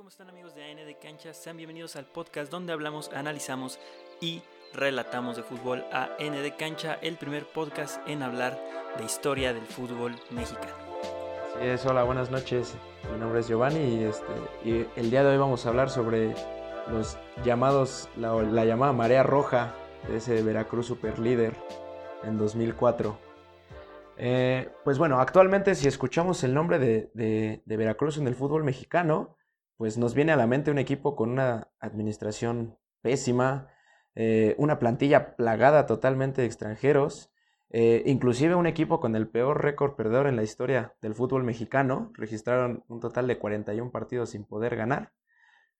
¿cómo están amigos de AN de Cancha? Sean bienvenidos al podcast donde hablamos, analizamos y relatamos de fútbol a N de Cancha, el primer podcast en hablar de historia del fútbol mexicano. Sí, es, hola, buenas noches. Mi nombre es Giovanni y, este, y el día de hoy vamos a hablar sobre los llamados, la, la llamada marea roja de ese Veracruz super líder en 2004. Eh, pues bueno, actualmente si escuchamos el nombre de, de Veracruz en el fútbol mexicano, pues nos viene a la mente un equipo con una administración pésima, eh, una plantilla plagada totalmente de extranjeros, eh, inclusive un equipo con el peor récord perdedor en la historia del fútbol mexicano, registraron un total de 41 partidos sin poder ganar,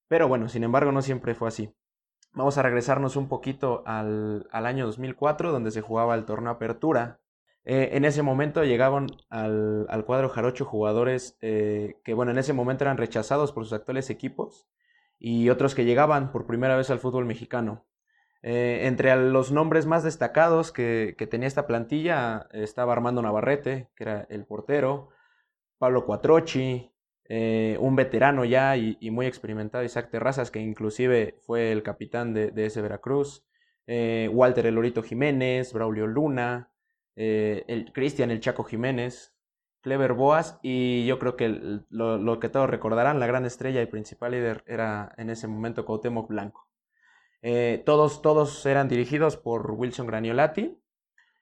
pero bueno, sin embargo no siempre fue así. Vamos a regresarnos un poquito al, al año 2004, donde se jugaba el torneo Apertura, eh, en ese momento llegaban al, al cuadro jarocho jugadores eh, que, bueno, en ese momento eran rechazados por sus actuales equipos y otros que llegaban por primera vez al fútbol mexicano. Eh, entre los nombres más destacados que, que, tenía esta plantilla estaba Armando Navarrete, que era el portero, Pablo Cuatrochi, un veterano ya y, y, muy experimentado, Isaac Terrazas, que inclusive fue el capitán de, de ese Veracruz, Walter Elorito Jiménez, Braulio Luna, eh, el Cristian, el Chaco Jiménez, Clever Boas y yo creo que lo, que todos recordarán, la gran estrella y principal líder era en ese momento Cuauhtémoc Blanco. Eh, todos, todos eran dirigidos por Wilson Graniolati.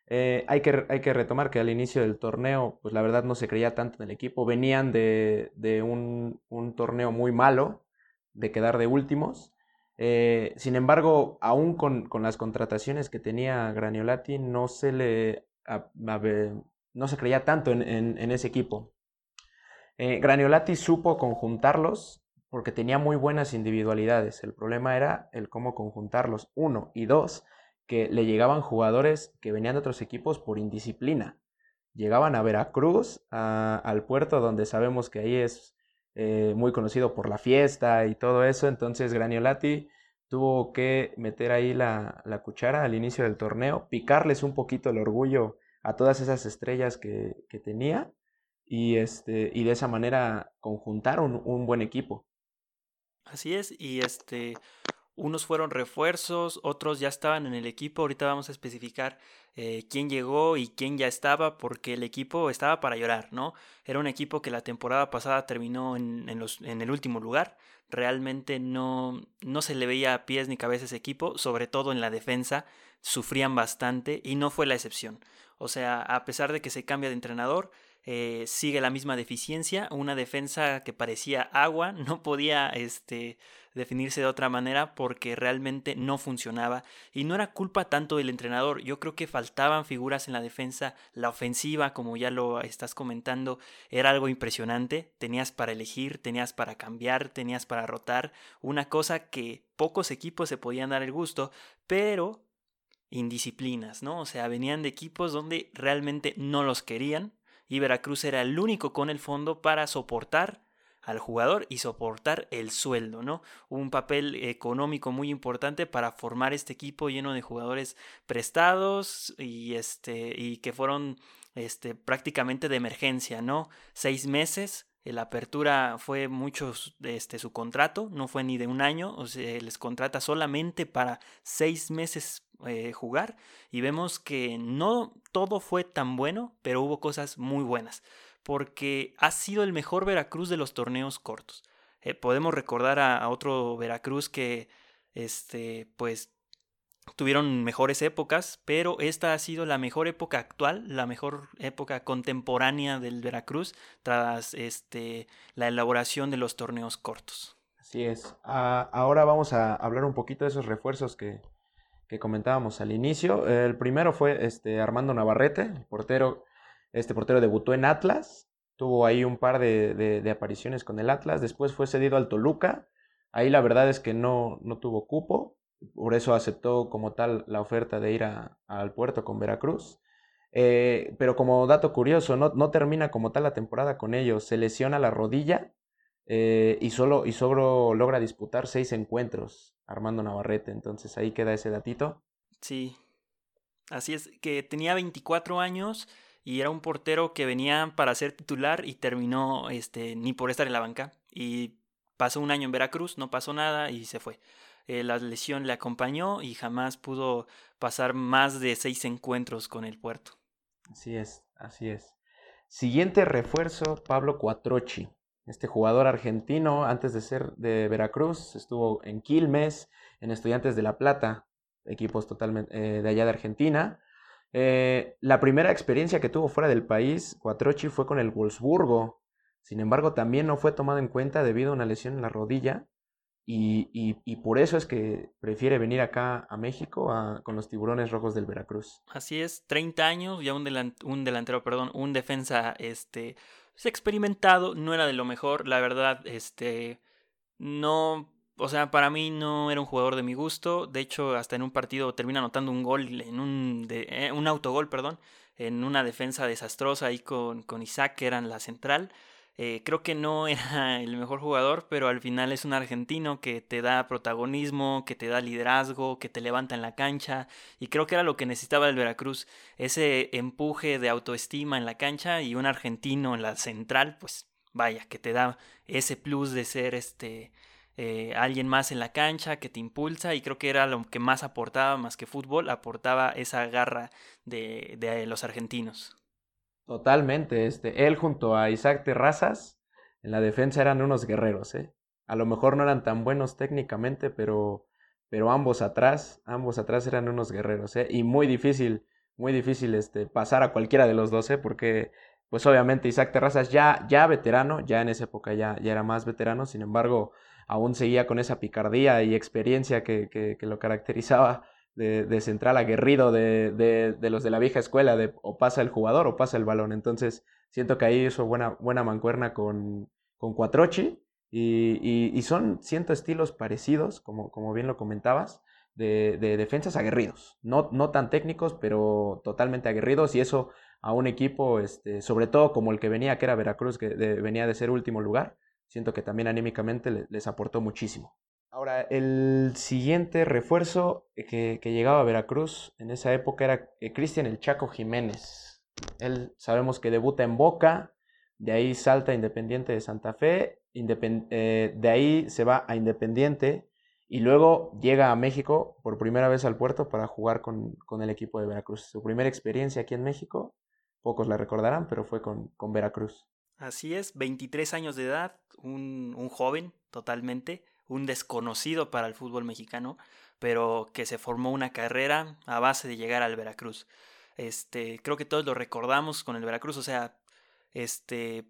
Eh, hay, que, hay que retomar que al inicio del torneo, pues la verdad no se creía tanto en el equipo. Venían de, de un, un, torneo muy malo, de quedar de últimos. Sin embargo, aún con, con, las contrataciones que tenía Graniolati, no se le no se creía tanto en, ese equipo. Eh, Graniolati supo conjuntarlos porque tenía muy buenas individualidades. El problema era el cómo conjuntarlos. Uno y dos, que le llegaban jugadores que venían de otros equipos por indisciplina. Llegaban a Veracruz, al puerto donde sabemos que ahí es eh, muy conocido por la fiesta y todo eso. Entonces Graniolati tuvo que meter ahí la, la, cuchara al inicio del torneo, picarles un poquito el orgullo a todas esas estrellas que, que tenía y, este, y de esa manera conjuntar un, un, buen equipo. Así es, y este, unos fueron refuerzos, otros ya estaban en el equipo, ahorita vamos a especificar eh, quién llegó y quién ya estaba, porque el equipo estaba para llorar, ¿no? Era un equipo que la temporada pasada terminó en, en, los, en el último lugar, realmente no, no se le veía pies ni cabeza ese equipo, sobre todo en la defensa, sufrían bastante y no fue la excepción. O sea, a pesar de que se cambia de entrenador, eh, sigue la misma deficiencia, una defensa que parecía agua, no podía este, definirse de otra manera porque realmente no funcionaba y no era culpa tanto del entrenador, yo creo que faltaban figuras en la defensa, la ofensiva, como ya lo estás comentando, era algo impresionante, tenías para elegir, tenías para cambiar, tenías para rotar, una cosa que pocos equipos se podían dar el gusto, pero indisciplinas, ¿no? O sea, venían de equipos donde realmente no los querían y Veracruz era el único con el fondo para soportar al jugador y soportar el sueldo, ¿no? Un papel económico muy importante para formar este equipo lleno de jugadores prestados y este y que fueron este prácticamente de emergencia, ¿no? Seis meses la apertura fue mucho este, su contrato, no fue ni de un año, o sea, les contrata solamente para seis meses eh, jugar y vemos que no todo fue tan bueno, pero hubo cosas muy buenas, porque ha sido el mejor Veracruz de los torneos cortos. Eh, podemos recordar a, a, otro Veracruz que, este, pues, tuvieron mejores épocas, pero esta ha sido la mejor época actual, la mejor época contemporánea del Veracruz tras este, la elaboración de los torneos cortos. Así es. Uh, ahora vamos a hablar un poquito de esos refuerzos que, que comentábamos al inicio. El primero fue este Armando Navarrete, el portero. Este portero debutó en Atlas, tuvo ahí un par de, de, de, apariciones con el Atlas, después fue cedido al Toluca. Ahí la verdad es que no, no tuvo cupo, por eso aceptó como tal la oferta de ir al puerto con Veracruz. Eh, pero como dato curioso, no, no, termina como tal la temporada con ellos, se lesiona la rodilla eh, y solo y solo logra disputar seis encuentros Armando Navarrete, entonces ahí queda ese datito. Sí, así es, que tenía 24 años y era un portero que venía para ser titular y terminó este, ni por estar en la banca. Y pasó un año en Veracruz, no pasó nada y se fue. Eh, la lesión le acompañó y jamás pudo pasar más de seis encuentros con el puerto. Así es, así es. Siguiente refuerzo, Pablo Cuatrochi. Este jugador argentino, antes de ser de Veracruz, estuvo en Quilmes, en Estudiantes de La Plata, equipos totalmente eh, de allá de Argentina. Eh, la primera experiencia que tuvo fuera del país, Cuatrochi, fue con el Wolfsburgo. Sin embargo, también no fue tomado en cuenta debido a una lesión en la rodilla. Y, por eso es que prefiere venir acá a México con los tiburones rojos del Veracruz. Así es, 30 años, ya un, un delantero, perdón, un defensa este, pues, experimentado, no era de lo mejor, la verdad, este, no o sea, para mí no era un jugador de mi gusto. De hecho, hasta en un partido termina anotando un gol, en un, de, eh, un autogol, perdón, en una defensa desastrosa ahí con, con Isaac, que eran la central. Eh, creo que no era el mejor jugador, pero al final es un argentino que te da protagonismo, que te da liderazgo, que te levanta en la cancha. Y creo que era lo que necesitaba el Veracruz, ese empuje de autoestima en la cancha y un argentino en la central, pues vaya, que te da ese plus de ser este eh, alguien más en la cancha que te impulsa y creo que era lo que más aportaba, más que fútbol, aportaba esa garra de, de los argentinos. Totalmente, este, él junto a Isaac Terrazas en la defensa eran unos guerreros, ¿eh? A lo mejor no eran tan buenos técnicamente, pero, pero ambos atrás, ambos atrás eran unos guerreros, ¿eh? Y muy difícil, muy difícil este, pasar a cualquiera de los dos, ¿eh? Porque pues obviamente Isaac Terrazas ya, ya veterano, ya en esa época ya, ya era más veterano, sin embargo, aún seguía con esa picardía y experiencia que, que, lo caracterizaba de, central aguerrido de, de, los de la vieja escuela, o pasa el jugador o pasa el balón. Entonces, siento que ahí hizo buena, buena mancuerna con, con Cuatrochi y, y, son, siento, estilos parecidos, como, como bien lo comentabas. De, de, defensas aguerridos, no, no tan técnicos, pero totalmente aguerridos, y eso a un equipo, este, sobre todo como el que venía, que era Veracruz, que venía de ser último lugar, siento que también anímicamente les aportó muchísimo. Ahora, el siguiente refuerzo que, llegaba a Veracruz en esa época era eh, Cristian El Chaco Jiménez. Él sabemos que debuta en Boca, de ahí salta a Independiente de Santa Fe, eh, de ahí se va a Independiente y luego llega a México por primera vez al puerto para jugar con, el equipo de Veracruz. Su primera experiencia aquí en México, pocos la recordarán, pero fue con, con Veracruz. Así es, 23 años de edad, un, un, joven totalmente, un desconocido para el fútbol mexicano, pero que se formó una carrera a base de llegar al Veracruz. Este, creo que todos lo recordamos con el Veracruz, o sea, este,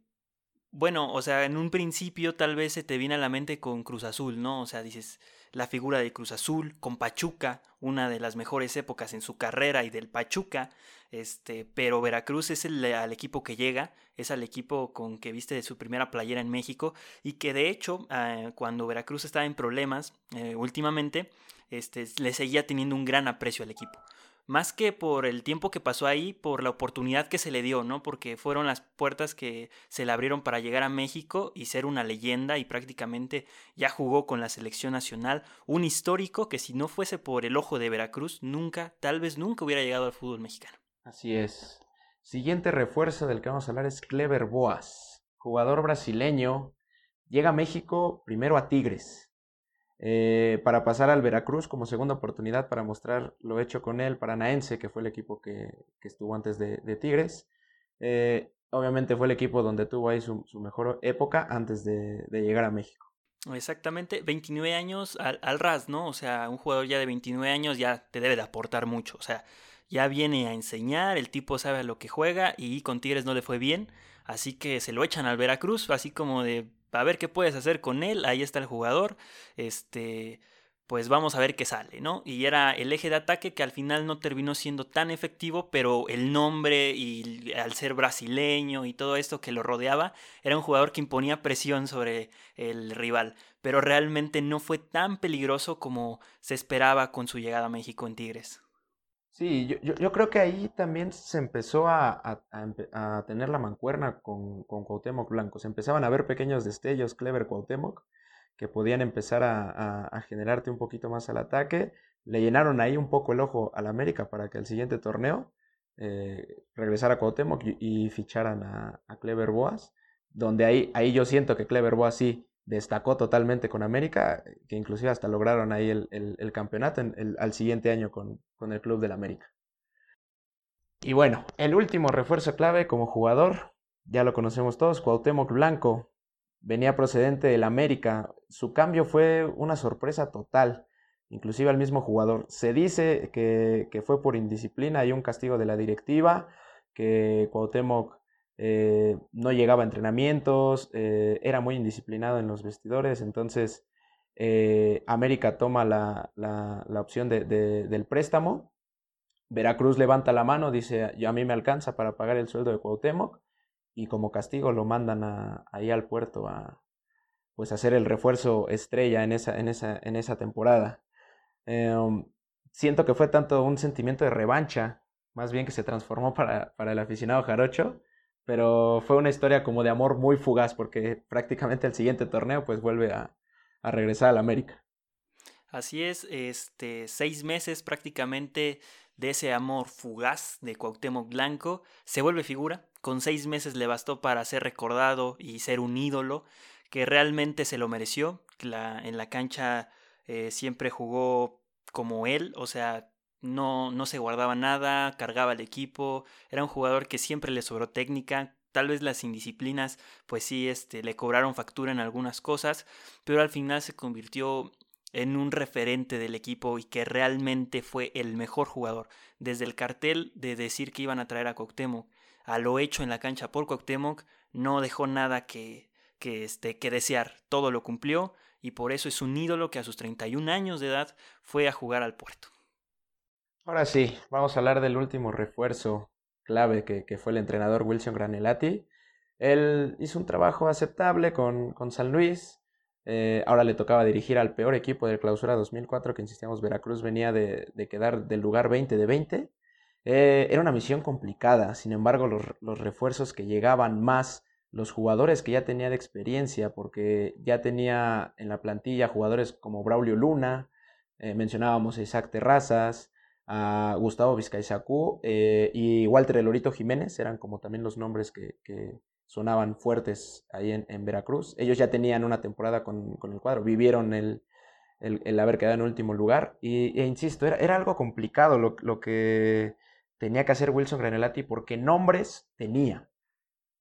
bueno, o sea, en un principio tal vez se te viene a la mente con Cruz Azul, ¿no? O sea, dices, la figura de Cruz Azul, con Pachuca, una de las mejores épocas en su carrera y del Pachuca, este, pero Veracruz es el al equipo que llega, es al equipo con que viste de su primera playera en México y que de hecho eh, cuando Veracruz estaba en problemas eh, últimamente, este, le seguía teniendo un gran aprecio al equipo más que por el tiempo que pasó ahí, por la oportunidad que se le dio, ¿no? Porque fueron las puertas que se le abrieron para llegar a México y ser una leyenda y prácticamente ya jugó con la selección nacional, un histórico que si no fuese por el ojo de Veracruz, nunca, tal vez nunca hubiera llegado al fútbol mexicano. Así es. Siguiente refuerzo del que vamos a hablar es Clever Boas, jugador brasileño, llega a México primero a Tigres, eh, para pasar al Veracruz como segunda oportunidad para mostrar lo hecho con él, Paranaense, que fue el equipo que, estuvo antes de, Tigres. Eh, obviamente fue el equipo donde tuvo ahí su, mejor época antes de, llegar a México. Exactamente, 29 años al, al, ras, ¿no? O sea, un jugador ya de 29 años ya te debe de aportar mucho. O sea, ya viene a enseñar, el tipo sabe a lo que juega y con Tigres no le fue bien. Así que se lo echan al Veracruz, así como de a ver qué puedes hacer con él, ahí está el jugador, este, pues vamos a ver qué sale, ¿no? Y era el eje de ataque que al final no terminó siendo tan efectivo, pero el nombre y al ser brasileño y todo esto que lo rodeaba, era un jugador que imponía presión sobre el rival, pero realmente no fue tan peligroso como se esperaba con su llegada a México en Tigres. Sí, yo, yo, creo que ahí también se empezó a, a, tener la mancuerna con, con, Cuauhtémoc Blanco. Se empezaban a ver pequeños destellos, Clever Cuauhtémoc, que podían empezar a, generarte un poquito más al ataque. Le llenaron ahí un poco el ojo al América para que el siguiente torneo eh, regresara Cuauhtémoc y, y ficharan a, Clever Boas, donde ahí, ahí yo siento que Clever Boas sí destacó totalmente con América, que inclusive hasta lograron ahí el, campeonato al siguiente año con, el Club del América. Y bueno, el último refuerzo clave como jugador, ya lo conocemos todos, Cuauhtémoc Blanco, venía procedente del América. Su cambio fue una sorpresa total, inclusive al mismo jugador. Se dice que, fue por indisciplina y un castigo de la directiva, que Cuauhtémoc eh, no llegaba a entrenamientos, eh, era muy indisciplinado en los vestidores, entonces eh, América toma la, opción del préstamo. Veracruz levanta la mano, dice, yo a mí me alcanza para pagar el sueldo de Cuauhtémoc y como castigo lo mandan ahí al puerto a pues hacer el refuerzo estrella en esa, en esa, en esa temporada. Em, siento que fue tanto un sentimiento de revancha, más bien que se transformó para, para el aficionado jarocho, pero fue una historia como de amor muy fugaz porque prácticamente el siguiente torneo pues vuelve a, a regresar al América. Así es, este, seis meses prácticamente de ese amor fugaz de Cuauhtémoc Blanco, se vuelve figura, con seis meses le bastó para ser recordado y ser un ídolo, que realmente se lo mereció, en la cancha eh, siempre jugó como él, o sea, no, no se guardaba nada, cargaba el equipo, era un jugador que siempre le sobró técnica, tal vez las indisciplinas pues sí este, le cobraron factura en algunas cosas, pero al final se convirtió en un referente del equipo y que realmente fue el mejor jugador. Desde el cartel de decir que iban a traer a Cuauhtémoc a lo hecho en la cancha por Cuauhtémoc, no dejó nada que, que, este, que desear. Todo lo cumplió y por eso es un ídolo que a sus 31 años de edad fue a jugar al puerto. Ahora sí, vamos a hablar del último refuerzo clave que, fue el entrenador Wilson Granelati. Él hizo un trabajo aceptable con, con San Luis, eh, ahora le tocaba dirigir al peor equipo del clausura 2004, que insistíamos, Veracruz venía de, quedar del lugar 20 de 20. Eh, era una misión complicada, sin embargo, los, refuerzos que llegaban más, los jugadores que ya tenía de experiencia, porque ya tenía en la plantilla jugadores como Braulio Luna, eh, mencionábamos a Isaac Terrazas, a Gustavo Vizcaizacú y Walter Elorito Jiménez, eran como también los nombres que, sonaban fuertes ahí en, Veracruz. Ellos ya tenían una temporada con, el cuadro, vivieron el, el, haber quedado en último lugar. Y, e insisto, era, era algo complicado lo, lo, que tenía que hacer Wilson Granelati porque nombres tenía.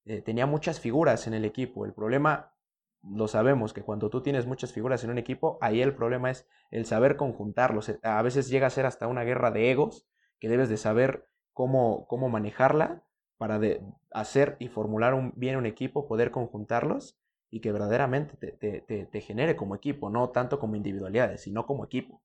Eh, tenía muchas figuras en el equipo. El problema, lo sabemos, que cuando tú tienes muchas figuras en un equipo, ahí el problema es el saber conjuntarlos. A veces llega a ser hasta una guerra de egos que debes de saber cómo, cómo manejarla para de hacer y formular bien un equipo, poder conjuntarlos y que verdaderamente te, te, te, genere como equipo, no tanto como individualidades, sino como equipo.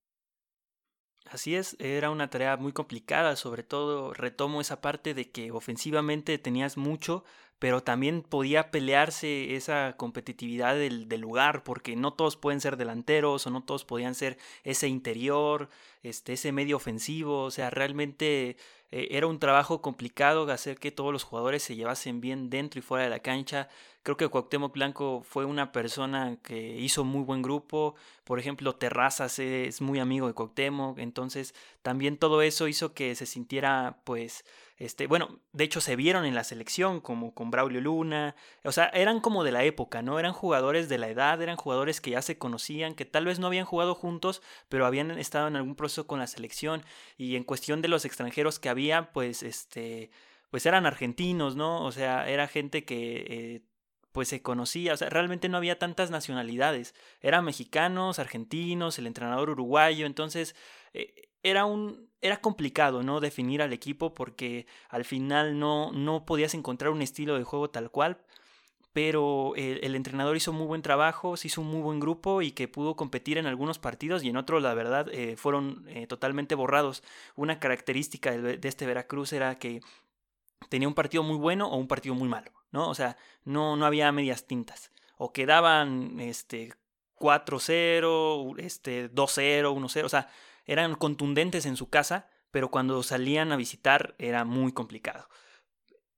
Así es, era una tarea muy complicada, sobre todo retomo esa parte de que ofensivamente tenías mucho, pero también podía pelearse esa competitividad del, lugar, porque no todos pueden ser delanteros o no todos podían ser ese interior, este, ese medio ofensivo, o sea, realmente eh, era un trabajo complicado hacer que todos los jugadores se llevasen bien dentro y fuera de la cancha. Creo que Cuauhtémoc Blanco fue una persona que hizo muy buen grupo. Por ejemplo, Terrazas es muy amigo de Cuauhtémoc. Entonces, también todo eso hizo que se sintiera, pues, este, bueno, de hecho se vieron en la selección como con Braulio Luna, o sea, eran como de la época, ¿no? Eran jugadores de la edad, eran jugadores que ya se conocían, que tal vez no habían jugado juntos, pero habían estado en algún proceso con la selección y en cuestión de los extranjeros que había, pues este pues eran argentinos, ¿no? O sea, era gente que eh, pues se conocía, o sea, realmente no había tantas nacionalidades, eran mexicanos, argentinos, el entrenador uruguayo, entonces eh, era un era complicado, ¿no? Definir al equipo porque al final no, no podías encontrar un estilo de juego tal cual, pero el, entrenador hizo muy buen trabajo, se hizo un muy buen grupo y que pudo competir en algunos partidos y en otros, la verdad, eh, fueron eh, totalmente borrados. Una característica de, de, este Veracruz era que tenía un partido muy bueno o un partido muy malo, ¿no? O sea, no, no había medias tintas. O quedaban este, 4-0, este, 2-0, 1-0, o sea, eran contundentes en su casa, pero cuando salían a visitar era muy complicado.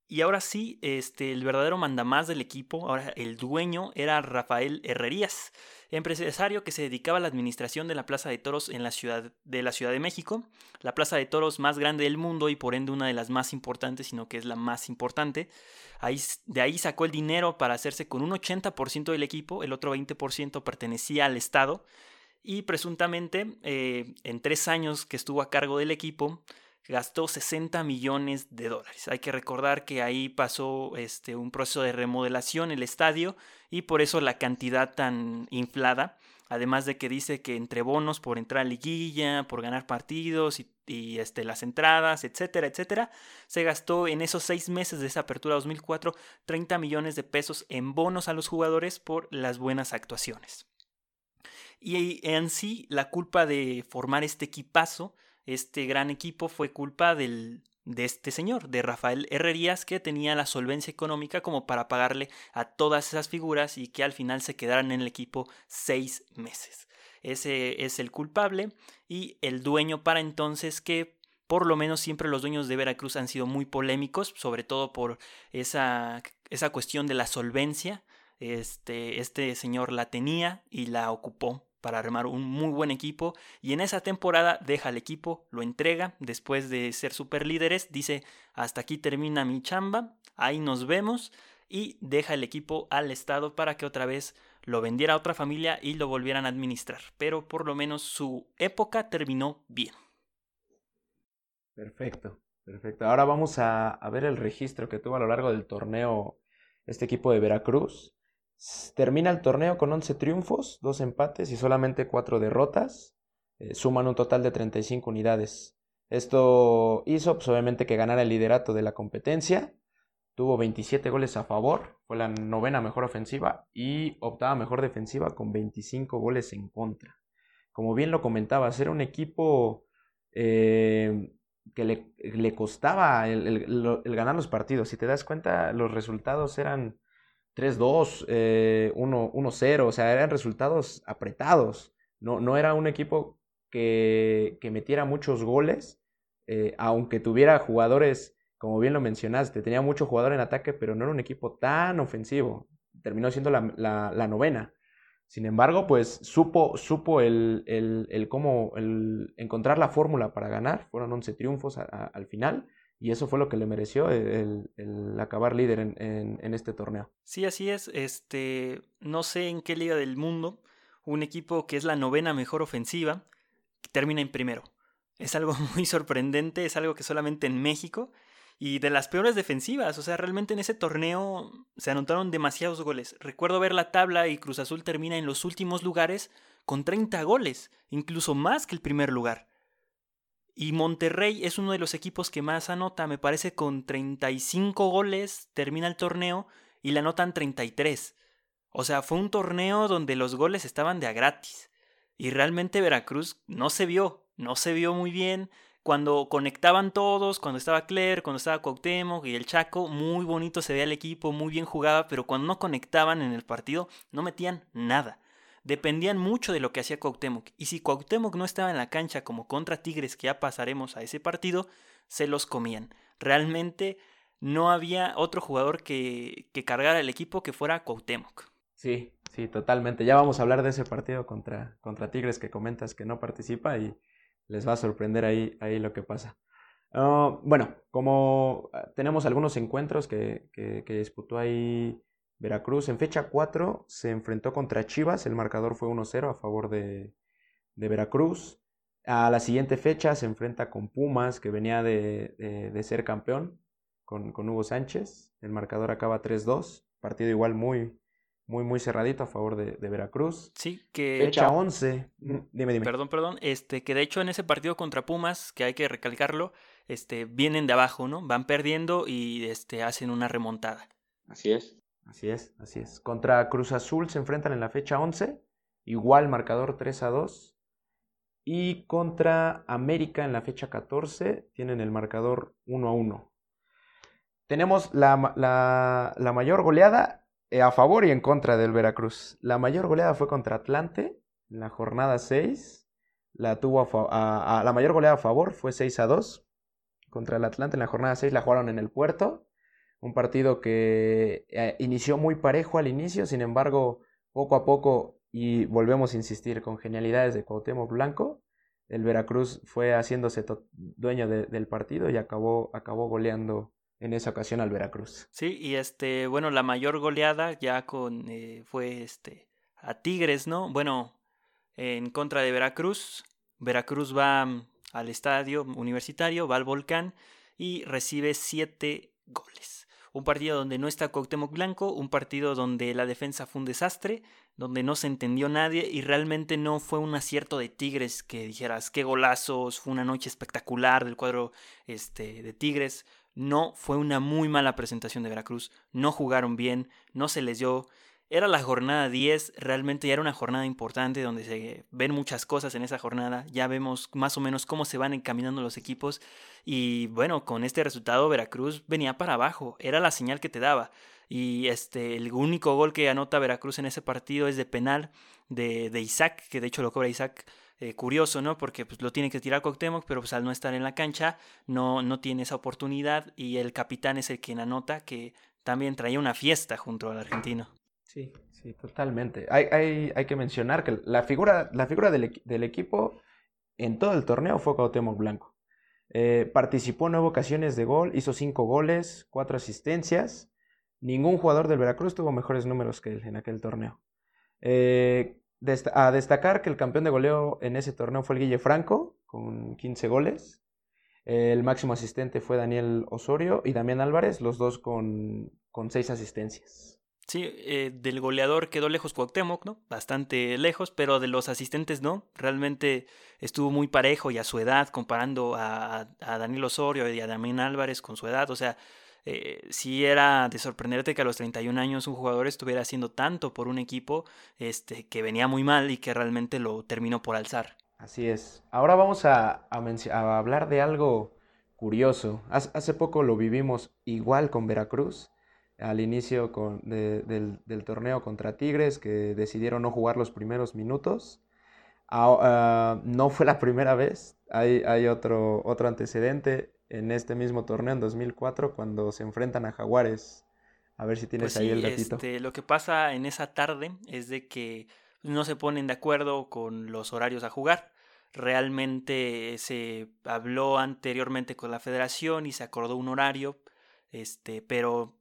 Y ahora sí, este, el verdadero mandamás del equipo, ahora el dueño era Rafael Herrerías. empresario que se dedicaba a la administración de la Plaza de Toros en la ciudad de la Ciudad de México, la Plaza de Toros más grande del mundo y por ende una de las más importantes, sino que es la más importante. De ahí sacó el dinero para hacerse con un 80% del equipo, el otro 20% pertenecía al Estado y presuntamente eh, en tres años que estuvo a cargo del equipo gastó 60 millones de dólares. Hay que recordar que ahí pasó este, un proceso de remodelación el estadio y por eso la cantidad tan inflada. Además de que dice que entre bonos por entrar a liguilla, por ganar partidos y, este, las entradas, etcétera, etcétera, se gastó en esos seis meses de esa apertura 2004 30 millones de pesos en bonos a los jugadores por las buenas actuaciones. Y en sí, la culpa de formar este equipazo este gran equipo fue culpa del, de este señor, de Rafael Herrerías, que tenía la solvencia económica como para pagarle a todas esas figuras y que al final se quedaran en el equipo seis meses. Ese es el culpable y el dueño para entonces que por lo menos siempre los dueños de Veracruz han sido muy polémicos, sobre todo por esa, esa cuestión de la solvencia. Este, este señor la tenía y la ocupó para armar un muy buen equipo y en esa temporada deja el equipo, lo entrega después de ser super líderes, dice hasta aquí termina mi chamba, ahí nos vemos y deja el equipo al Estado para que otra vez lo vendiera a otra familia y lo volvieran a administrar. Pero por lo menos su época terminó bien. Perfecto, perfecto. Ahora vamos a, a ver el registro que tuvo a lo largo del torneo este equipo de Veracruz. Termina el torneo con 11 triunfos, 2 empates y solamente 4 derrotas. Eh, suman un total de 35 unidades. Esto hizo pues, obviamente que ganara el liderato de la competencia. Tuvo 27 goles a favor, fue la novena mejor ofensiva y optaba mejor defensiva con 25 goles en contra. Como bien lo comentaba, ser un equipo eh, que le, costaba el, ganar los partidos. Si te das cuenta, los resultados eran 3-2, 1-0, eh, o sea, eran resultados apretados. No, no era un equipo que, que metiera muchos goles, eh, aunque tuviera jugadores, como bien lo mencionaste, tenía mucho jugador en ataque, pero no era un equipo tan ofensivo. Terminó siendo la, la, novena. Sin embargo, pues supo, supo el, el, el cómo el encontrar la fórmula para ganar. Fueron 11 triunfos al final y eso fue lo que le mereció el, acabar líder en, este torneo. Sí, así es. Este, no sé en qué liga del mundo un equipo que es la novena mejor ofensiva termina en primero. Es algo muy sorprendente, es algo que solamente en México y de las peores defensivas. O sea, realmente en ese torneo se anotaron demasiados goles. Recuerdo ver la tabla y Cruz Azul termina en los últimos lugares con 30 goles, incluso más que el primer lugar. Y Monterrey es uno de los equipos que más anota, me parece con 35 goles termina el torneo y le anotan 33. O sea, fue un torneo donde los goles estaban de a gratis. Y realmente Veracruz no se vio, no se vio muy bien. Cuando conectaban todos, cuando estaba Claire, cuando estaba Cuauhtémoc y el Chaco, muy bonito se veía el equipo, muy bien jugaba, pero cuando no conectaban en el partido, no metían nada dependían mucho de lo que hacía Cuauhtémoc. Y si Cuauhtémoc no estaba en la cancha como contra Tigres, que ya pasaremos a ese partido, se los comían. Realmente no había otro jugador que, que cargara el equipo que fuera Cuauhtémoc. Sí, sí, totalmente. Ya vamos a hablar de ese partido contra, contra Tigres que comentas que no participa y les va a sorprender ahí, ahí lo que pasa. Ah, bueno, como ah, tenemos algunos encuentros que, que, que disputó ahí Veracruz en fecha 4 se enfrentó contra Chivas, el marcador fue 1-0 a favor de, Veracruz. A la siguiente fecha se enfrenta con Pumas, que venía de, ser campeón, con, Hugo Sánchez. El marcador acaba 3-2, partido igual muy, muy, muy cerradito a favor de, Veracruz. Sí, que... Fecha 11. Dime, dime. Perdón, perdón. Este, que de hecho en ese partido contra Pumas, que hay que recalcarlo, este, vienen de abajo, ¿no? Van perdiendo y este, hacen una remontada. Así es. Así es, así es. Contra Cruz Azul se enfrentan en la fecha 11, igual marcador 3 a 2. Y contra América en la fecha 14 tienen el marcador 1 a 1. Tenemos la, la, mayor goleada eh, a favor y en contra del Veracruz. La mayor goleada fue contra Atlante en la jornada 6. La, tuvo a, la mayor goleada a favor fue 6 a 2. Contra el Atlante en la jornada 6 la jugaron en el puerto. Un partido que eh, inició muy parejo al inicio, sin embargo, poco a poco y volvemos a insistir con genialidades de Cuauhtémoc Blanco. El Veracruz fue haciéndose dueño del partido y acabó, acabó goleando en esa ocasión al Veracruz. Sí, y este, bueno, la mayor goleada ya con eh, fue este a Tigres, ¿no? Bueno, en contra de Veracruz. Veracruz va mm, al estadio universitario, va al volcán y recibe siete goles. Un partido donde no está Cuauhtémoc Blanco, un partido donde la defensa fue un desastre, donde no se entendió nadie y realmente no fue un acierto de Tigres que dijeras qué golazos, fue una noche espectacular del cuadro este, de Tigres. No, fue una muy mala presentación de Veracruz, no jugaron bien, no se les dio era la jornada 10, realmente ya era una jornada importante donde se ven muchas cosas en esa jornada, ya vemos más o menos cómo se van encaminando los equipos y bueno, con este resultado Veracruz venía para abajo, era la señal que te daba y este el único gol que anota Veracruz en ese partido es de penal de, Isaac, que de hecho lo cobra Isaac eh, curioso, ¿no? Porque pues, lo tiene que tirar Coctemoc, pero pues al no estar en la cancha no, no tiene esa oportunidad y el capitán es el quien anota que también traía una fiesta junto al argentino. Sí, sí, totalmente. Hay, hay, hay que mencionar que la figura, la figura del, equipo en todo el torneo fue Cuauhtémoc Blanco. Eh, participó en nueve ocasiones de gol, hizo cinco goles, cuatro asistencias. Ningún jugador del Veracruz tuvo mejores números que él en aquel torneo. Eh, a destacar que el campeón de goleo en ese torneo fue el Guille Franco, con 15 goles. el máximo asistente fue Daniel Osorio y Damián Álvarez, los dos con, con seis asistencias. Sí, eh, del goleador quedó lejos Cuauhtémoc, ¿no? Bastante lejos, pero de los asistentes no. Realmente estuvo muy parejo y a su edad, comparando a, a Daniel Osorio y a Damián Álvarez con su edad. O sea, eh, sí era de sorprenderte que a los 31 años un jugador estuviera haciendo tanto por un equipo este, que venía muy mal y que realmente lo terminó por alzar. Así es. Ahora vamos a, a hablar de algo curioso. Hace poco lo vivimos igual con Veracruz al inicio del, torneo contra Tigres, que decidieron no jugar los primeros minutos. Ah, no fue la primera vez, hay, hay, otro, otro antecedente en este mismo torneo en 2004 cuando se enfrentan a Jaguares. A ver si tienes pues ahí el gatito. Este, lo que pasa en esa tarde es de que no se ponen de acuerdo con los horarios a jugar. Realmente se habló anteriormente con la federación y se acordó un horario, este, pero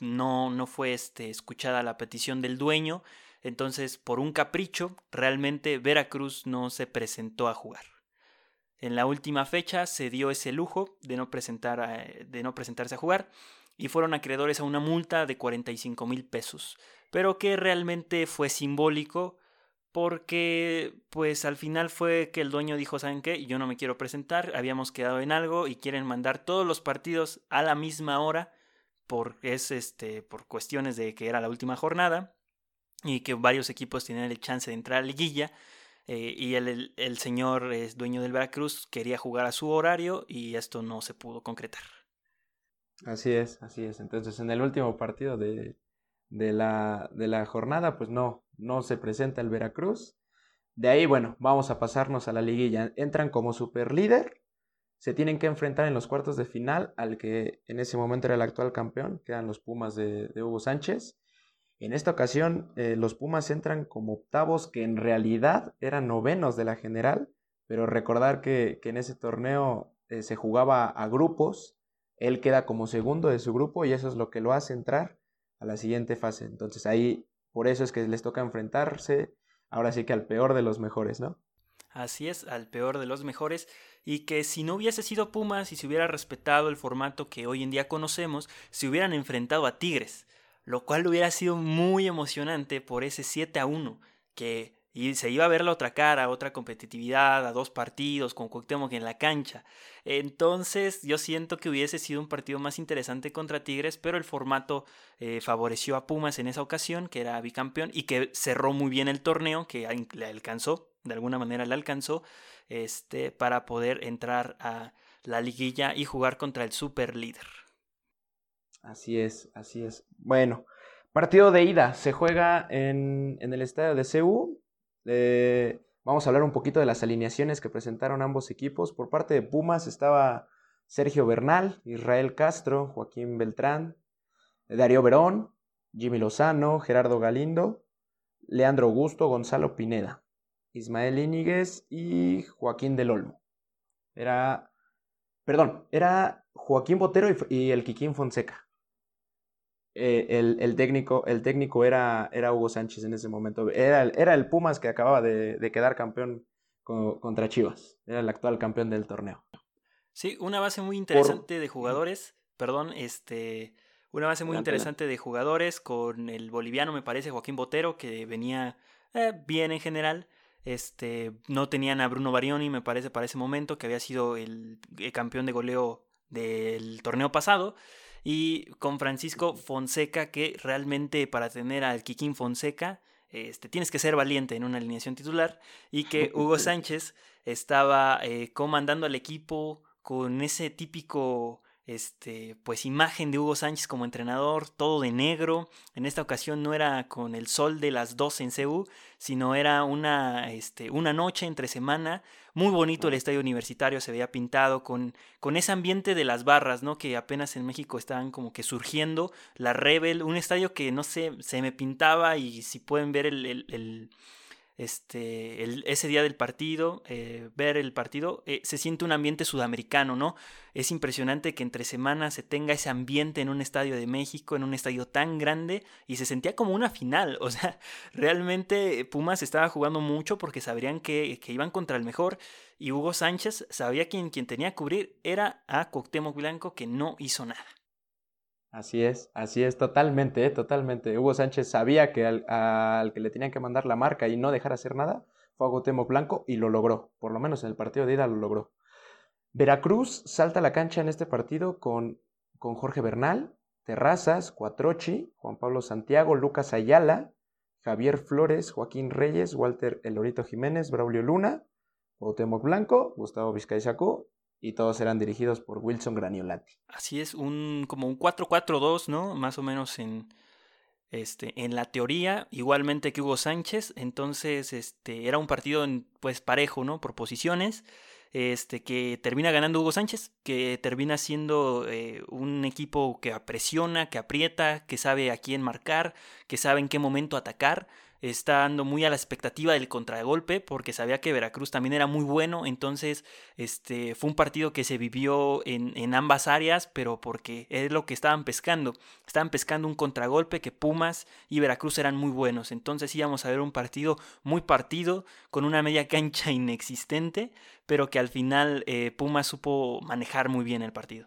no, no fue este, escuchada la petición del dueño, entonces por un capricho realmente Veracruz no se presentó a jugar. En la última fecha se dio ese lujo de no, presentar de no presentarse a jugar y fueron acreedores a una multa de 45 mil pesos, pero que realmente fue simbólico porque pues al final fue que el dueño dijo, ¿saben qué? Yo no me quiero presentar, habíamos quedado en algo y quieren mandar todos los partidos a la misma hora por, es este, por cuestiones de que era la última jornada y que varios equipos tenían el chance de entrar a la liguilla. Eh, y el, el, señor es dueño del Veracruz quería jugar a su horario y esto no se pudo concretar. Así es, así es. Entonces en el último partido de, de, la, de la jornada, pues no, no se presenta el Veracruz. De ahí, bueno, vamos a pasarnos a la liguilla. Entran como super líder se tienen que enfrentar en los cuartos de final al que en ese momento era el actual campeón, que eran los Pumas de, Hugo Sánchez. En esta ocasión, eh, los Pumas entran como octavos, que en realidad eran novenos de la general, pero recordar que, en ese torneo eh, se jugaba a grupos, él queda como segundo de su grupo y eso es lo que lo hace entrar a la siguiente fase. Entonces ahí, por eso es que les toca enfrentarse, ahora sí que al peor de los mejores, ¿no? Así es, al peor de los mejores, y que si no hubiese sido Pumas y se hubiera respetado el formato que hoy en día conocemos, se hubieran enfrentado a Tigres, lo cual hubiera sido muy emocionante por ese 7 a 1, que y se iba a ver la otra cara, otra competitividad, a dos partidos, con Cuauhtémoc en la cancha. Entonces yo siento que hubiese sido un partido más interesante contra Tigres, pero el formato eh, favoreció a Pumas en esa ocasión, que era bicampeón, y que cerró muy bien el torneo, que le alcanzó, de alguna manera le alcanzó, este, para poder entrar a la liguilla y jugar contra el super líder. Así es, así es. Bueno, partido de ida se juega en, en el estadio de CEU eh, vamos a hablar un poquito de las alineaciones que presentaron ambos equipos. Por parte de Pumas estaba Sergio Bernal, Israel Castro, Joaquín Beltrán, Darío Verón, Jimmy Lozano, Gerardo Galindo. Leandro Augusto, Gonzalo Pineda, Ismael Íñiguez y Joaquín del Olmo. Era, perdón, era Joaquín Botero y, el Quiquín Fonseca. Eh, el, técnico, el técnico era, era Hugo Sánchez en ese momento. Era, era el Pumas que acababa de, quedar campeón contra Chivas. Era el actual campeón del torneo. Sí, una base muy interesante de jugadores. Perdón, este. Una base muy interesante de jugadores con el boliviano, me parece, Joaquín Botero, que venía eh, bien en general. Este, no tenían a Bruno Barioni, me parece, para ese momento, que había sido el, campeón de goleo del torneo pasado. Y con Francisco Fonseca, que realmente para tener al Kikín Fonseca, este, tienes que ser valiente en una alineación titular. Y que Hugo Sánchez estaba eh, comandando al equipo con ese típico este, pues imagen de Hugo Sánchez como entrenador, todo de negro. En esta ocasión no era con el sol de las 12 en Ceú, sino era una, este, una noche entre semana. Muy bonito el estadio universitario, se veía pintado con, con ese ambiente de las barras, ¿no? Que apenas en México estaban como que surgiendo. La Rebel, un estadio que no sé, se me pintaba y si pueden ver el este, ese día del partido, eh, ver el partido, eh, se siente un ambiente sudamericano, ¿no? Es impresionante que entre semanas se tenga ese ambiente en un estadio de México, en un estadio tan grande, y se sentía como una final, o sea, realmente Pumas estaba jugando mucho porque sabrían que, que iban contra el mejor, y Hugo Sánchez sabía quien tenía que cubrir era a Cuauhtémoc Blanco, que no hizo nada. Así es, así es, totalmente, eh, totalmente. Hugo Sánchez sabía que al, que le tenían que mandar la marca y no dejar hacer nada fue a Gotemo Blanco y lo logró, por lo menos en el partido de ida lo logró. Veracruz salta a la cancha en este partido con, con Jorge Bernal, Terrazas, Cuatrochi, Juan Pablo Santiago, Lucas Ayala, Javier Flores, Joaquín Reyes, Walter Elorito Jiménez, Braulio Luna, Gotemo Blanco, Gustavo Vizcaizacú y todos eran dirigidos por Wilson Graniolati. Así es, un como un 4-4-2, ¿no? Más o menos en este en la teoría, igualmente que Hugo Sánchez, entonces este era un partido en, pues parejo, ¿no? Por posiciones. Este, que termina ganando Hugo Sánchez, que termina siendo eh, un equipo que presiona, que aprieta, que sabe a quién marcar, que sabe en qué momento atacar está dando muy a la expectativa del contragolpe porque sabía que Veracruz también era muy bueno, entonces este fue un partido que se vivió en, en, ambas áreas, pero porque es lo que estaban pescando, estaban pescando un contragolpe que Pumas y Veracruz eran muy buenos, entonces íbamos a ver un partido muy partido, con una media cancha inexistente, pero que al final eh, Pumas supo manejar muy bien el partido.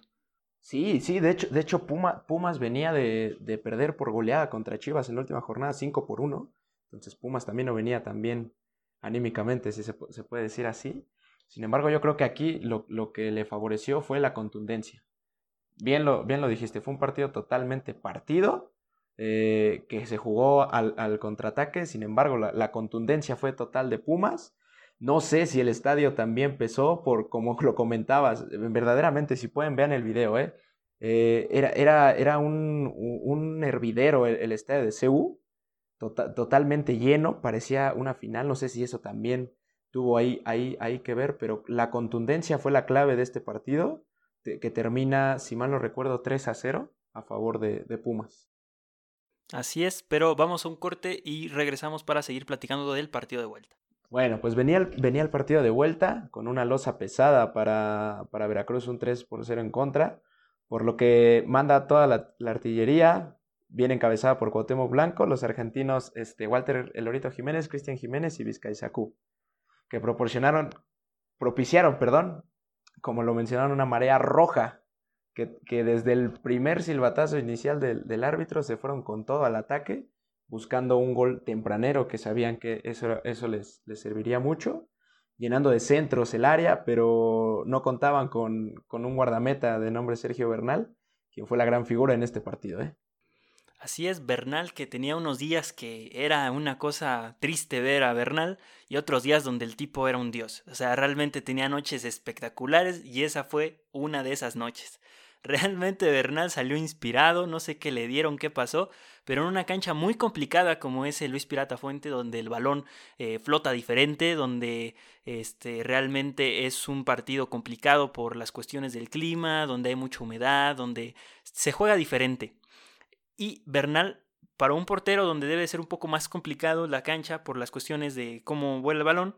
Sí, sí, de hecho, de hecho Pumas venía de, de, perder por goleada contra Chivas en la última jornada 5 por 1 entonces Pumas también no venía tan bien anímicamente, si se, puede decir así. Sin embargo, yo creo que aquí lo, que le favoreció fue la contundencia. Bien lo, bien lo dijiste, fue un partido totalmente partido, eh, que se jugó al, contraataque, sin embargo, la, contundencia fue total de Pumas. No sé si el estadio también pesó, por como lo comentabas, verdaderamente, si pueden, vean el video, ¿eh? eh era, era, era un, un hervidero el, el estadio de CU Tota-, totalmente lleno, parecía una final, no sé si eso también tuvo ahí, ahí, ahí que ver, pero la contundencia fue la clave de este partido, que termina, si mal no recuerdo, 3 a 0 a favor de, Pumas. Así es, pero vamos a un corte y regresamos para seguir platicando del partido de vuelta. Bueno, pues venía el, venía el partido de vuelta con una losa pesada para, para Veracruz, un 3 por 0 en contra, por lo que manda toda la, la artillería, bien encabezada por Cuauhtémoc Blanco, los argentinos este, Walter Elorito Jiménez, Cristian Jiménez y Vizcay Sacú, que proporcionaron, propiciaron, perdón, como lo mencionaron, una marea roja, que, que desde el primer silbatazo inicial del, del, árbitro se fueron con todo al ataque, buscando un gol tempranero que sabían que eso, eso les, les serviría mucho, llenando de centros el área, pero no contaban con, con un guardameta de nombre Sergio Bernal, quien fue la gran figura en este partido. ¿eh? Así es, Bernal, que tenía unos días que era una cosa triste ver a Bernal y otros días donde el tipo era un dios. O sea, realmente tenía noches espectaculares y esa fue una de esas noches. Realmente Bernal salió inspirado, no sé qué le dieron, qué pasó, pero en una cancha muy complicada como es el Luis Pirata Fuente, donde el balón eh, flota diferente, donde este, realmente es un partido complicado por las cuestiones del clima, donde hay mucha humedad, donde se juega diferente. Y Bernal para un portero donde debe ser un poco más complicado la cancha por las cuestiones de cómo vuela el balón,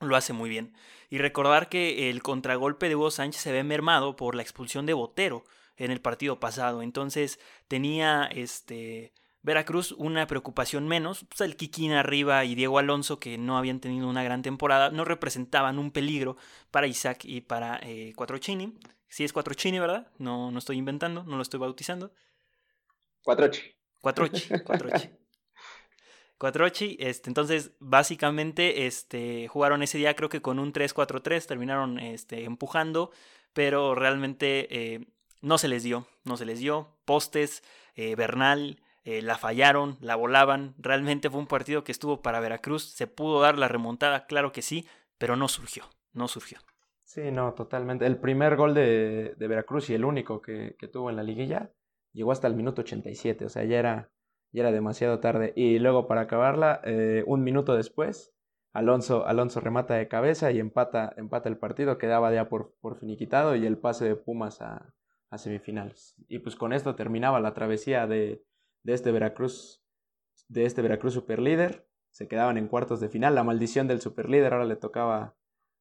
lo hace muy bien. Y recordar que el contragolpe de Hugo Sánchez se ve mermado por la expulsión de Botero en el partido pasado. Entonces tenía este Veracruz una preocupación menos. Pues el Kikín arriba y Diego Alonso, que no habían tenido una gran temporada, no representaban un peligro para Isaac y para eh, Cuatrochini. Sí es Cuatrochini, ¿verdad? No, no estoy inventando, no lo estoy bautizando. Cuatrochi. Cuatrochi, Cuatrochi. Cuatrochi, este, entonces básicamente este, jugaron ese día creo que con un 3-4-3, terminaron este, empujando, pero realmente eh, no se les dio, no se les dio. Postes, eh, Bernal, eh, la fallaron, la volaban, realmente fue un partido que estuvo para Veracruz, se pudo dar la remontada, claro que sí, pero no surgió, no surgió. Sí, no, totalmente. El primer gol de, de Veracruz y el único que, que tuvo en la liguilla llegó hasta el minuto 87, o sea, ya era ya era demasiado tarde. Y luego para acabarla, eh, un minuto después, Alonso, Alonso remata de cabeza y empata, empata el partido, quedaba ya por, por finiquitado y el pase de Pumas a, semifinales. Y pues con esto terminaba la travesía de, de este Veracruz, de este Veracruz superlíder. Se quedaban en cuartos de final. La maldición del superlíder ahora le tocaba,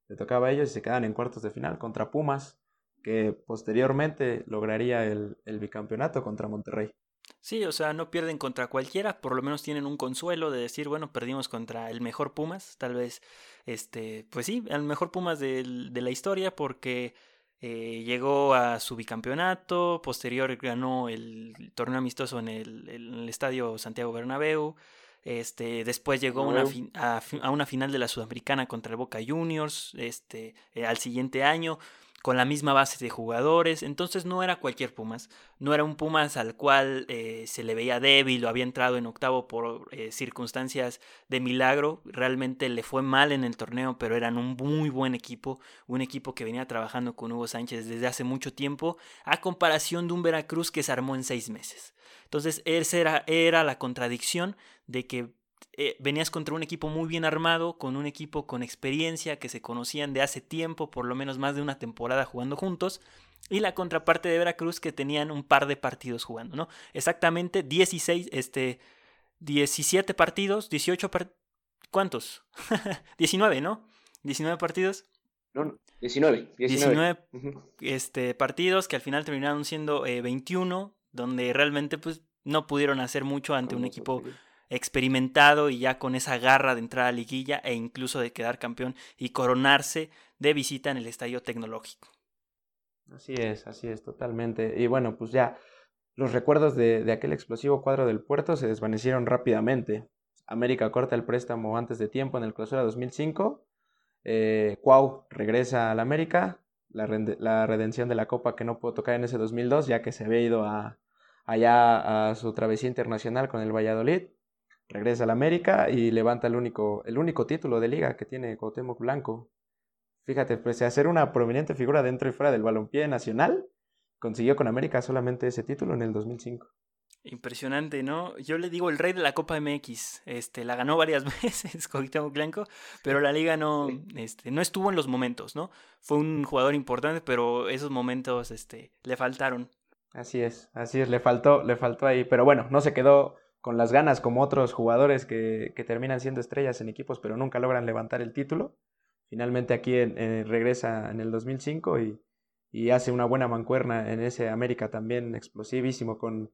le tocaba a ellos y se quedan en cuartos de final contra Pumas, que posteriormente lograría el, el bicampeonato contra Monterrey. Sí, o sea, no pierden contra cualquiera, por lo menos tienen un consuelo de decir, bueno, perdimos contra el mejor Pumas, tal vez, este, pues sí, el mejor Pumas de, de la historia porque eh, llegó a su bicampeonato, posterior ganó el torneo amistoso en el, el estadio Santiago Bernabéu, este, después llegó una a, a, una final de la Sudamericana contra el Boca Juniors, este, eh, al siguiente año con la misma base de jugadores, entonces no era cualquier Pumas, no era un Pumas al cual eh, se le veía débil o había entrado en octavo por eh, circunstancias de milagro, realmente le fue mal en el torneo, pero eran un muy buen equipo, un equipo que venía trabajando con Hugo Sánchez desde hace mucho tiempo, a comparación de un Veracruz que se armó en seis meses. Entonces esa era, era la contradicción de que eh, venías contra un equipo muy bien armado, con un equipo con experiencia, que se conocían de hace tiempo, por lo menos más de una temporada jugando juntos, y la contraparte de Veracruz que tenían un par de partidos jugando, ¿no? Exactamente 16, este, 17 partidos, 18 partidos, ¿cuántos? 19, ¿no? 19 partidos. No, 19. 19, este, partidos que al final terminaron siendo 21, eh, donde realmente pues no pudieron hacer mucho ante un equipo experimentado y ya con esa garra de entrar a liguilla e incluso de quedar campeón y coronarse de visita en el estadio tecnológico. Así es, así es, totalmente. Y bueno, pues ya los recuerdos de, aquel explosivo cuadro del puerto se desvanecieron rápidamente. América corta el préstamo antes de tiempo en el clausura 2005. Eh, Cuau regresa al América. La, la, redención de la Copa que no pudo tocar en ese 2002, ya que se había ido a, allá a su travesía internacional con el Valladolid regresa al América y levanta el único, el único título de liga que tiene Cuauhtémoc Blanco. Fíjate, pese a ser una prominente figura dentro y fuera del balompié nacional, consiguió con América solamente ese título en el 2005. Impresionante, ¿no? Yo le digo el rey de la Copa MX. Este, la ganó varias veces Cuauhtémoc Blanco, pero la liga no, este, no estuvo en los momentos, ¿no? Fue un jugador importante, pero esos momentos, este, le faltaron. Así es, así es, le faltó, le faltó ahí, pero bueno, no se quedó con las ganas como otros jugadores que, que, terminan siendo estrellas en equipos pero nunca logran levantar el título. Finalmente aquí regresa en el 2005 y, y, hace una buena mancuerna en ese América también explosivísimo con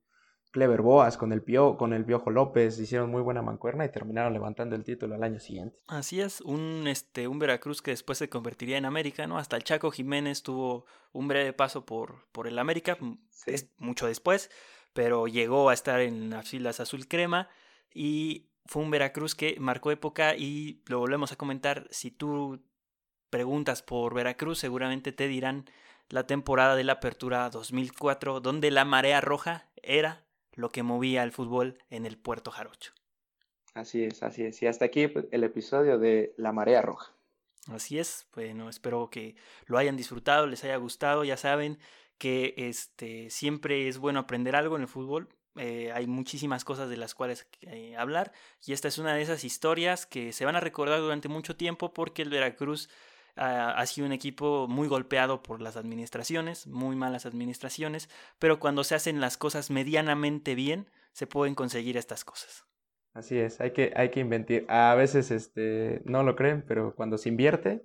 Clever Boas, con el, Pio, con el Piojo López, hicieron muy buena mancuerna y terminaron levantando el título al año siguiente. Así es, un, este, un Veracruz que después se convertiría en América, ¿no? Hasta el Chaco Jiménez tuvo un breve paso por, por el América, es, mucho después, pero llegó a estar en las filas azul crema y fue un Veracruz que marcó época y lo volvemos a comentar, si tú preguntas por Veracruz seguramente te dirán la temporada de la apertura 2004 donde la marea roja era lo que movía el fútbol en el puerto jarocho. Así es, así es. Y hasta aquí pues, el episodio de La Marea Roja. Así es, bueno, espero que lo hayan disfrutado, les haya gustado, ya saben, que este, siempre es bueno aprender algo en el fútbol. Eh, hay muchísimas cosas de las cuales eh, hablar y esta es una de esas historias que se van a recordar durante mucho tiempo porque el Veracruz uh, ha sido un equipo muy golpeado por las administraciones, muy malas administraciones, pero cuando se hacen las cosas medianamente bien, se pueden conseguir estas cosas. Así es, hay que, hay que invertir. A veces este, no lo creen, pero cuando se invierte,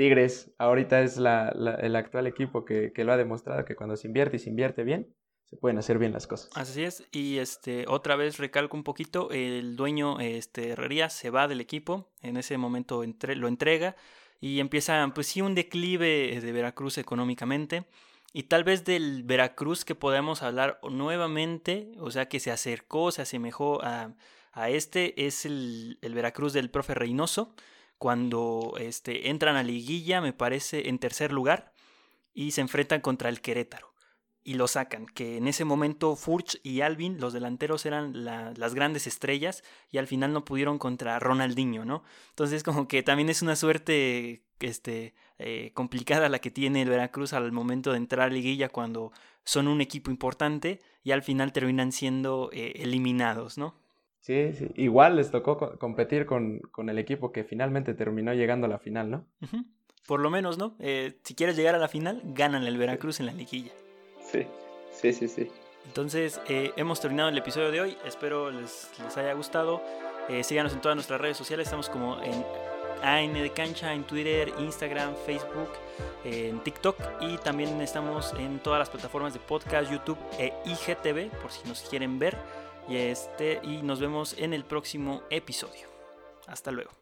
Tigres ahorita es el actual equipo que, lo ha demostrado que cuando se invierte y se invierte bien, se pueden hacer bien las cosas. Así es, y este, otra vez recalco un poquito, el dueño este, Herrería se va del equipo, en ese momento lo entrega y empieza, pues sí, un declive de Veracruz económicamente. Y tal vez del Veracruz que podamos hablar nuevamente, o sea, que se acercó, se asemejó a, a este, es el, el, Veracruz del profe Reynoso, cuando este, entran a liguilla, me parece, en tercer lugar, y se enfrentan contra el Querétaro y lo sacan. Que en ese momento Furch y Alvin, los delanteros, eran las grandes estrellas y al final no pudieron contra Ronaldinho, ¿no? Entonces, como que también es una suerte este, eh, complicada la que tiene el Veracruz al momento de entrar a liguilla cuando son un equipo importante y al final terminan siendo eh, eliminados, ¿no? Sí, sí, igual les tocó competir con, con, el equipo que finalmente terminó llegando a la final, ¿no? Por lo menos, ¿no? Eh, si quieres llegar a la final, ganan el Veracruz en la liguilla. Sí, sí, sí, sí. Entonces, eh, hemos terminado el episodio de hoy. Espero les, les haya gustado. Eh, síganos en todas nuestras redes sociales. Estamos como en AN de Cancha, en Twitter, Instagram, Facebook, en TikTok. Y también estamos en todas las plataformas de podcast, YouTube e IGTV, por si nos quieren ver. Y, este, y nos vemos en el próximo episodio. Hasta luego.